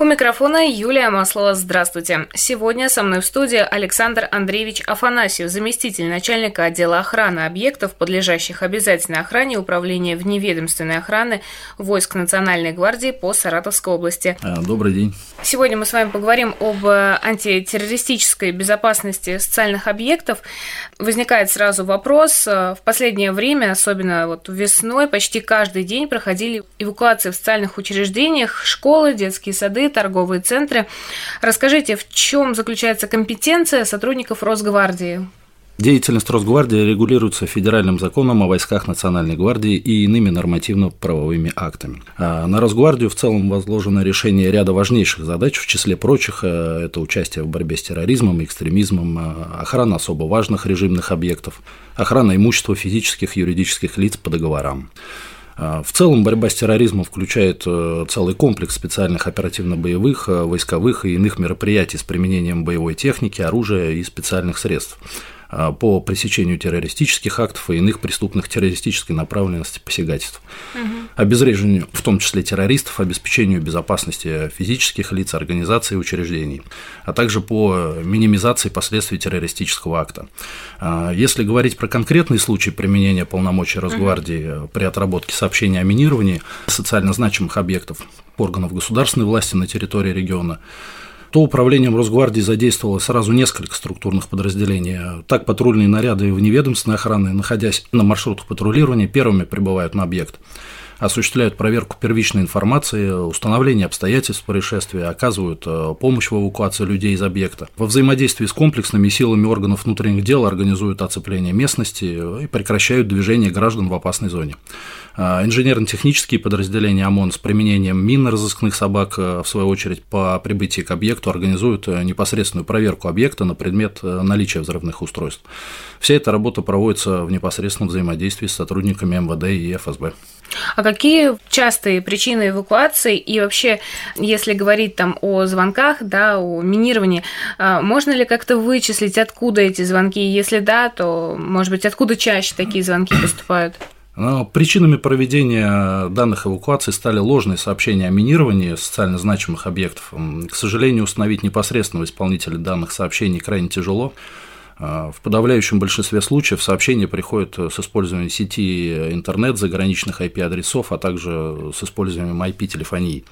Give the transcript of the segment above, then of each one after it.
У микрофона Юлия Маслова. Здравствуйте. Сегодня со мной в студии Александр Андреевич Афанасьев, заместитель начальника отдела охраны объектов, подлежащих обязательной охране Управления вневедомственной охраны войск Национальной гвардии по Саратовской области. А, добрый день. Сегодня мы с вами поговорим об антитеррористической безопасности социальных объектов. Возникает сразу вопрос. В последнее время, особенно вот весной, почти каждый день проходили эвакуации в социальных учреждениях, школы, детские сады, торговые центры. Расскажите, в чем заключается компетенция сотрудников Росгвардии? Деятельность Росгвардии регулируется федеральным законом о войсках Национальной гвардии и иными нормативно-правовыми актами. А на Росгвардию в целом возложено решение ряда важнейших задач, в числе прочих э, это участие в борьбе с терроризмом, экстремизмом, э, охрана особо важных режимных объектов, охрана имущества физических и юридических лиц по договорам. А, в целом борьба с терроризмом включает э, целый комплекс специальных оперативно-боевых, э, войсковых и иных мероприятий с применением боевой техники, оружия и специальных средств. А, по пресечению террористических актов и иных преступных террористической направленности посягательств, угу. обезвреживанию, в том числе террористов, обеспечению безопасности физических лиц, организаций и учреждений, а также по минимизации последствий террористического акта. А, если говорить про конкретный случай применения полномочий Росгвардии угу. при отработке сообщений о минировании социально значимых объектов органов государственной власти на территории региона, то управлением Росгвардии задействовало сразу несколько структурных подразделений. Так, патрульные наряды вневедомственной охраны, находясь на маршрутах патрулирования, первыми прибывают на объект осуществляют проверку первичной информации, установление обстоятельств происшествия, оказывают э, помощь в эвакуации людей из объекта. Во взаимодействии с комплексными силами органов внутренних дел организуют оцепление местности и прекращают движение граждан в опасной зоне. А, инженерно-технические подразделения ОМОН с применением минно-розыскных собак, э, в свою очередь, по прибытии к объекту организуют э, непосредственную проверку объекта на предмет э, наличия взрывных устройств. Вся эта работа проводится в непосредственном взаимодействии с сотрудниками МВД и ФСБ. А какие частые причины эвакуации и вообще, если говорить там о звонках, да, о минировании, можно ли как-то вычислить, откуда эти звонки? Если да, то, может быть, откуда чаще такие звонки поступают? Причинами проведения данных эвакуаций стали ложные сообщения о минировании социально значимых объектов. К сожалению, установить непосредственного исполнителя данных сообщений крайне тяжело. А, в подавляющем большинстве случаев сообщения приходят с использованием сети интернет, заграничных IP-адресов, а также с использованием IP-телефонии,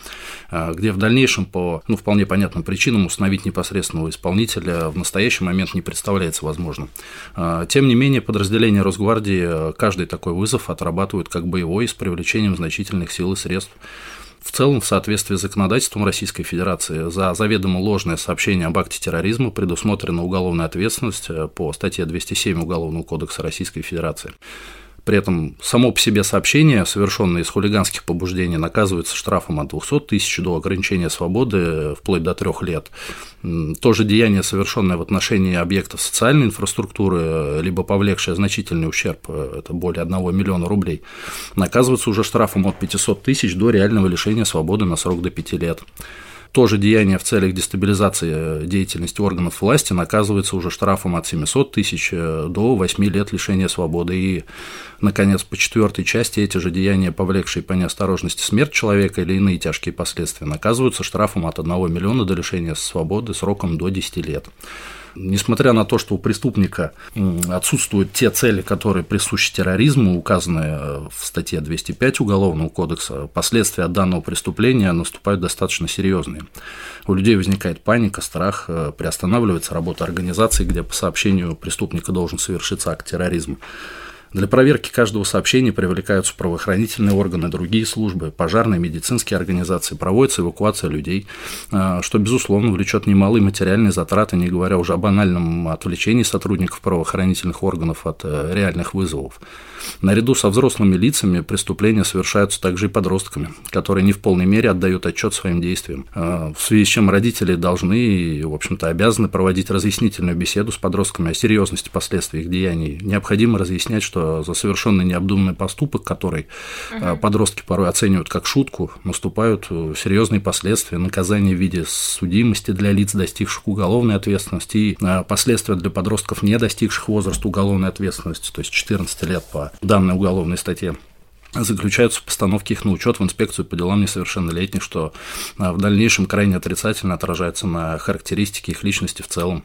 а, где в дальнейшем по ну, вполне понятным причинам установить непосредственного исполнителя в настоящий момент не представляется возможным. А, тем не менее, подразделения Росгвардии каждый такой вызов отрабатывают как боевой с привлечением значительных сил и средств. В целом, в соответствии с законодательством Российской Федерации, за заведомо ложное сообщение об акте терроризма предусмотрена уголовная ответственность э, по статье 207 Уголовного кодекса Российской Федерации. При этом само по себе сообщение, совершенное из хулиганских побуждений, наказывается штрафом от 200 тысяч до ограничения свободы вплоть до трех лет. Тоже деяние, совершенное в отношении объектов социальной инфраструктуры, либо повлекшее значительный ущерб, э, это более 1 миллиона рублей, наказывается уже штрафом от 500 тысяч до реального лишения свободы на срок до 5 лет тоже деяние в целях дестабилизации э, деятельности органов власти наказывается уже штрафом от 700 тысяч э, до 8 лет лишения свободы. И, наконец, по четвертой части эти же деяния, повлекшие по неосторожности смерть человека или иные тяжкие последствия, наказываются штрафом от 1 миллиона до лишения свободы сроком до 10 лет. Несмотря на то, что у преступника отсутствуют те цели, которые присущи терроризму, указанные э, в статье 205 Уголовного кодекса, последствия данного преступления наступают достаточно серьезные. У людей возникает паника, страх, э, приостанавливается работа организации, где по сообщению преступника должен совершиться акт терроризма. Для проверки каждого сообщения привлекаются правоохранительные органы, другие службы, пожарные, медицинские организации, проводится эвакуация людей, а, что, безусловно, влечет немалые материальные затраты, не говоря уже о банальном отвлечении сотрудников правоохранительных органов от э, реальных вызовов. Наряду со взрослыми лицами преступления совершаются также и подростками, которые не в полной мере отдают отчет своим действиям. А, в связи с чем родители должны и, в общем-то, обязаны проводить разъяснительную беседу с подростками о серьезности последствий их деяний. Необходимо разъяснять, что что за совершенный необдуманный поступок, который угу. подростки порой оценивают как шутку, наступают серьезные последствия, наказание в виде судимости для лиц, достигших уголовной ответственности, и последствия для подростков, не достигших возраста уголовной ответственности, то есть 14 лет по данной уголовной статье заключаются в постановке их на учет в инспекцию по делам несовершеннолетних, что в дальнейшем крайне отрицательно отражается на характеристике их личности в целом.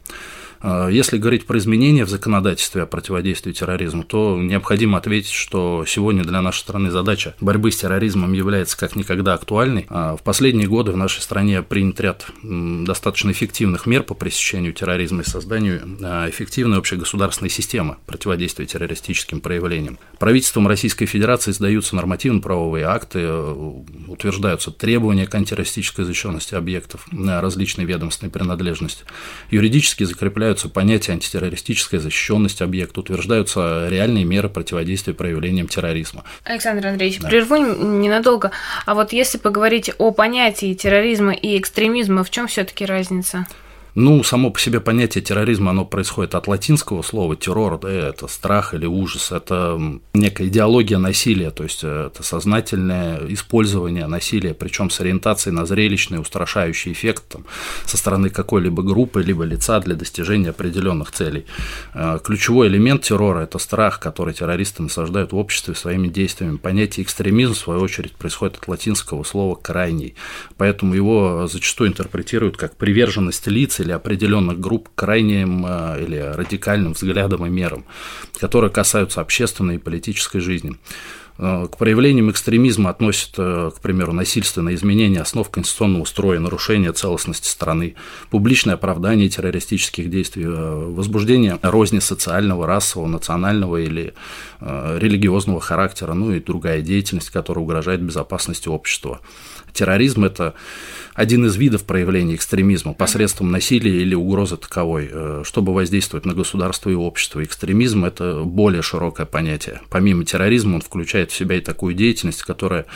А, если говорить про изменения в законодательстве о противодействии терроризму, то необходимо ответить, что сегодня для нашей страны задача борьбы с терроризмом является как никогда актуальной. А, в последние годы в нашей стране принят ряд достаточно эффективных мер по пресечению терроризма и созданию а, эффективной общегосударственной системы противодействия террористическим проявлениям. Правительством Российской Федерации издаются нормативно-правовые акты, э, утверждаются требования к антитеррористической защищенности объектов различной ведомственной принадлежности, юридически закрепляются понятия антитеррористическая защищенность объекта, утверждаются реальные меры противодействия проявлениям терроризма. Александр Андреевич, да. прерву ненадолго. А вот если поговорить о понятии терроризма и экстремизма, в чем все-таки разница? Ну, само по себе понятие терроризма, оно происходит от латинского слова террор, да, это страх или ужас, это некая идеология насилия, то есть э, это сознательное использование насилия, причем с ориентацией на зрелищный устрашающий эффект там, со стороны какой-либо группы, либо лица для достижения определенных целей. Э, ключевой элемент террора – это страх, который террористы насаждают в обществе своими действиями. Понятие экстремизм, в свою очередь, происходит от латинского слова «крайний», поэтому его зачастую интерпретируют как приверженность лиц или определенных групп крайним э, или радикальным взглядам и мерам, которые касаются общественной и политической жизни. Э, к проявлениям экстремизма относят, э, к примеру, насильственное изменение основ конституционного строя, нарушение целостности страны, публичное оправдание террористических действий, возбуждение розни социального, расового, национального или религиозного характера, ну и другая деятельность, которая угрожает безопасности общества. Терроризм – это один из видов проявления экстремизма посредством насилия или угрозы таковой, э, чтобы воздействовать на государство и общество. Экстремизм – это более широкое понятие. Помимо терроризма он включает в себя и такую деятельность, которая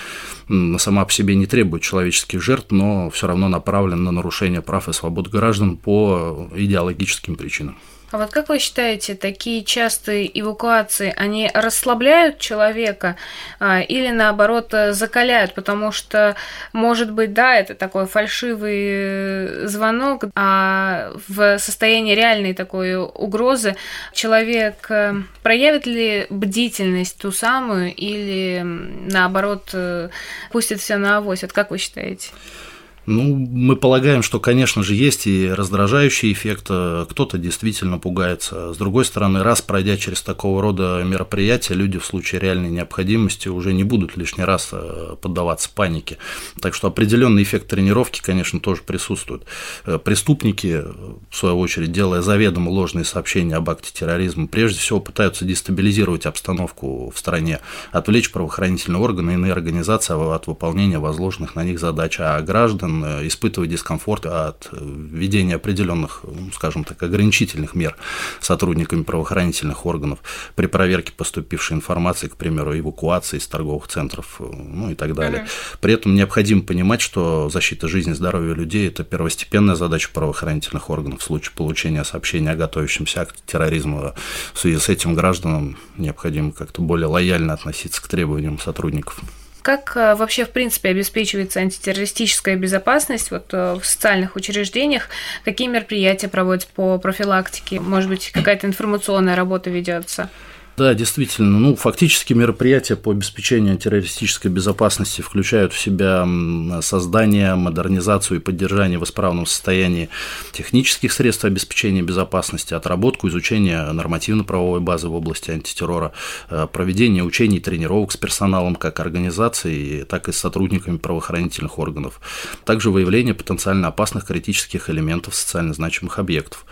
сама по себе не требует человеческих жертв, но все равно направлена на нарушение прав и свобод граждан по идеологическим причинам. А вот как вы считаете, такие частые эвакуации, они расслабляют человека а, или наоборот закаляют? Потому что, может быть, да, это такой фальшивый э, звонок, а в состоянии реальной такой угрозы человек э, проявит ли бдительность ту самую или наоборот э, пустит все на авось? Вот как вы считаете? Ну, мы полагаем, что, конечно же, есть и раздражающий эффект, э, кто-то действительно пугается. С другой стороны, раз пройдя через такого рода мероприятия, люди в случае реальной необходимости уже не будут лишний раз э, поддаваться панике. Так что определенный эффект тренировки, конечно, тоже присутствует. Э, преступники, в свою очередь, делая заведомо ложные сообщения об акте терроризма, прежде всего пытаются дестабилизировать обстановку в стране, отвлечь правоохранительные органы и иные организации от выполнения возложенных на них задач, а граждан Э, испытывать дискомфорт от введения определенных, скажем так, ограничительных мер сотрудниками правоохранительных органов при проверке поступившей информации, к примеру, эвакуации из торговых центров, э, ну и так далее. При этом необходимо понимать, что защита жизни и здоровья людей – это первостепенная задача правоохранительных органов в случае получения сообщения о готовящемся акте терроризма. В связи с этим гражданам необходимо как-то более лояльно относиться к требованиям сотрудников. Как э, вообще, в принципе, обеспечивается антитеррористическая безопасность вот э, в социальных учреждениях? Какие мероприятия проводятся по профилактике? Может быть, какая-то информационная работа ведется? Да, действительно. Ну, фактически мероприятия по обеспечению террористической безопасности включают в себя создание, модернизацию и поддержание в исправном состоянии технических средств обеспечения безопасности, отработку, изучение нормативно-правовой базы в области антитеррора, э, проведение учений тренировок с персоналом как организации, так и с сотрудниками правоохранительных органов. Также выявление потенциально опасных критических элементов социально значимых объектов.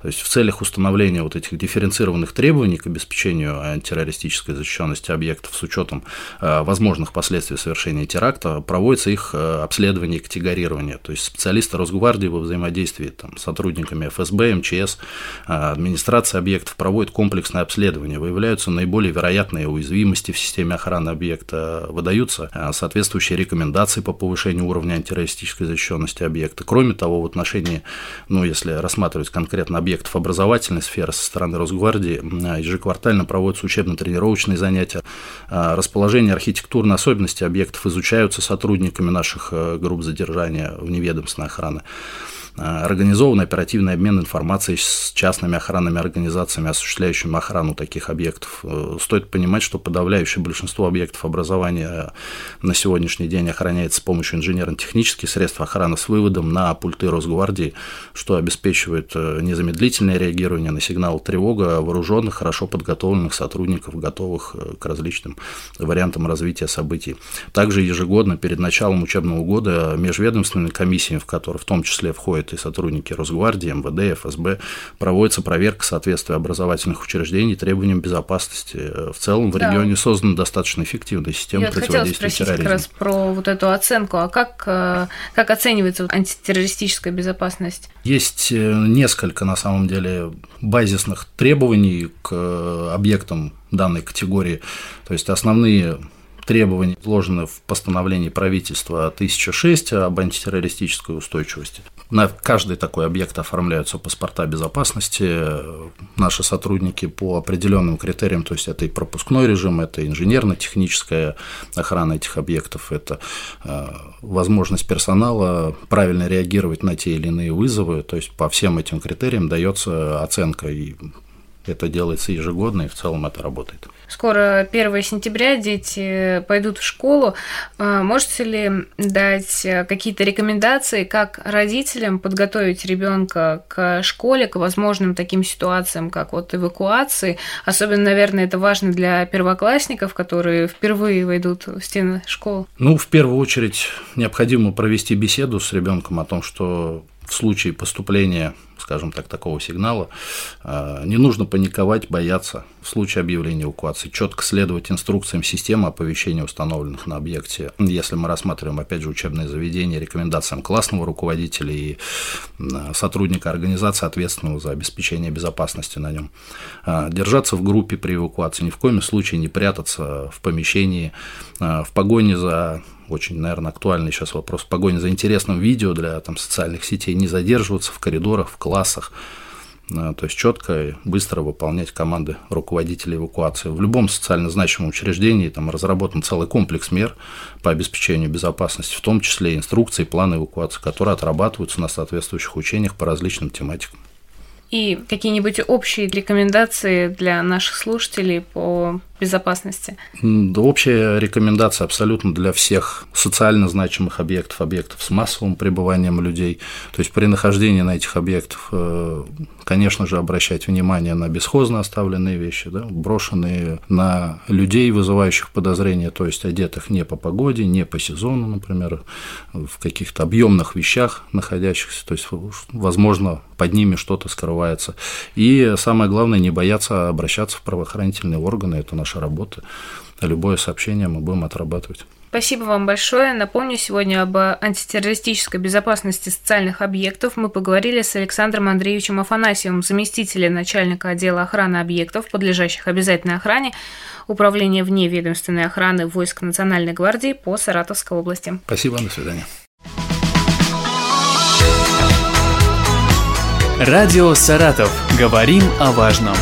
То есть в целях установления вот этих дифференцированных требований к обеспечению антитеррористической защищенности объектов с учетом э, возможных последствий совершения теракта проводится их э, обследование и категорирование. То есть специалисты Росгвардии во взаимодействии там, с сотрудниками ФСБ, МЧС, э, администрации объектов проводят комплексное обследование, выявляются наиболее вероятные уязвимости в системе охраны объекта, выдаются соответствующие рекомендации по повышению уровня антитеррористической защищенности объекта. Кроме того, в отношении, ну, если рассматривать конкретно объектов образовательной сферы со стороны Росгвардии, ежеквартально проводится проводятся учебно-тренировочные занятия, расположение архитектурной особенности объектов изучаются сотрудниками наших групп задержания вневедомственной охраны. Э, организован оперативный обмен информацией с частными охранными организациями, осуществляющими охрану таких объектов. Э, стоит понимать, что подавляющее большинство объектов образования на сегодняшний день охраняется с помощью инженерно-технических средств охраны с выводом на пульты Росгвардии, что обеспечивает э, незамедлительное реагирование на сигнал тревога вооруженных, хорошо подготовленных сотрудников, готовых к различным вариантам развития событий. Также ежегодно перед началом учебного года межведомственными комиссиями, в которые в том числе входят и сотрудники Росгвардии, МВД, ФСБ, проводится проверка соответствия образовательных учреждений требованиям безопасности. В целом в да. регионе создана достаточно эффективная система Я противодействия хотела спросить как раз про вот эту оценку. А как, э, как оценивается антитеррористическая безопасность? Есть э, несколько, на самом деле, базисных требований к э, объектам данной категории. То есть основные требований, вложены в постановлении правительства 1006 об антитеррористической устойчивости. На каждый такой объект оформляются паспорта безопасности. Наши сотрудники по определенным критериям, то есть это и пропускной режим, это инженерно-техническая охрана этих объектов, это э, возможность персонала правильно реагировать на те или иные вызовы. То есть по всем этим критериям дается оценка, и это делается ежегодно, и в целом это работает. Скоро 1 сентября дети пойдут в школу. А, можете ли дать какие-то рекомендации, как родителям подготовить ребенка к школе, к возможным таким ситуациям, как вот эвакуации? Особенно, наверное, это важно для первоклассников, которые впервые войдут в стены школы. Ну, в первую очередь, необходимо провести беседу с ребенком о том, что в случае поступления, скажем так, такого сигнала, а, не нужно паниковать, бояться. В случае объявления эвакуации четко следовать инструкциям системы оповещения, установленных на объекте. Если мы рассматриваем, опять же, учебные заведения, рекомендациям классного руководителя и а, сотрудника организации, ответственного за обеспечение безопасности на нем. А, держаться в группе при эвакуации, ни в коем случае не прятаться в помещении, в погоне за очень, наверное, актуальный сейчас вопрос погони за интересным видео для там, социальных сетей, не задерживаться в коридорах, в классах, э, то есть четко и быстро выполнять команды руководителей эвакуации. В любом социально значимом учреждении там разработан целый комплекс мер по обеспечению безопасности, в том числе инструкции, планы эвакуации, которые отрабатываются на соответствующих учениях по различным тематикам. И какие-нибудь общие рекомендации для наших слушателей по безопасности? Да, общая рекомендация абсолютно для всех социально значимых объектов, объектов с массовым пребыванием людей. То есть при нахождении на этих объектах, э, конечно же, обращать внимание на бесхозно оставленные вещи, да, брошенные на людей, вызывающих подозрения, то есть одетых не по погоде, не по сезону, например, в каких-то объемных вещах находящихся, то есть, возможно, под ними что-то скрывается. И самое главное, не бояться обращаться в правоохранительные органы, это наш наша работа. Любое сообщение мы будем отрабатывать. Спасибо вам большое. Напомню, сегодня об антитеррористической безопасности социальных объектов мы поговорили с Александром Андреевичем Афанасьевым, заместителем начальника отдела охраны объектов, подлежащих обязательной охране, Управления вневедомственной охраны войск Национальной гвардии по Саратовской области. Спасибо, до свидания. Радио «Саратов». Говорим о важном.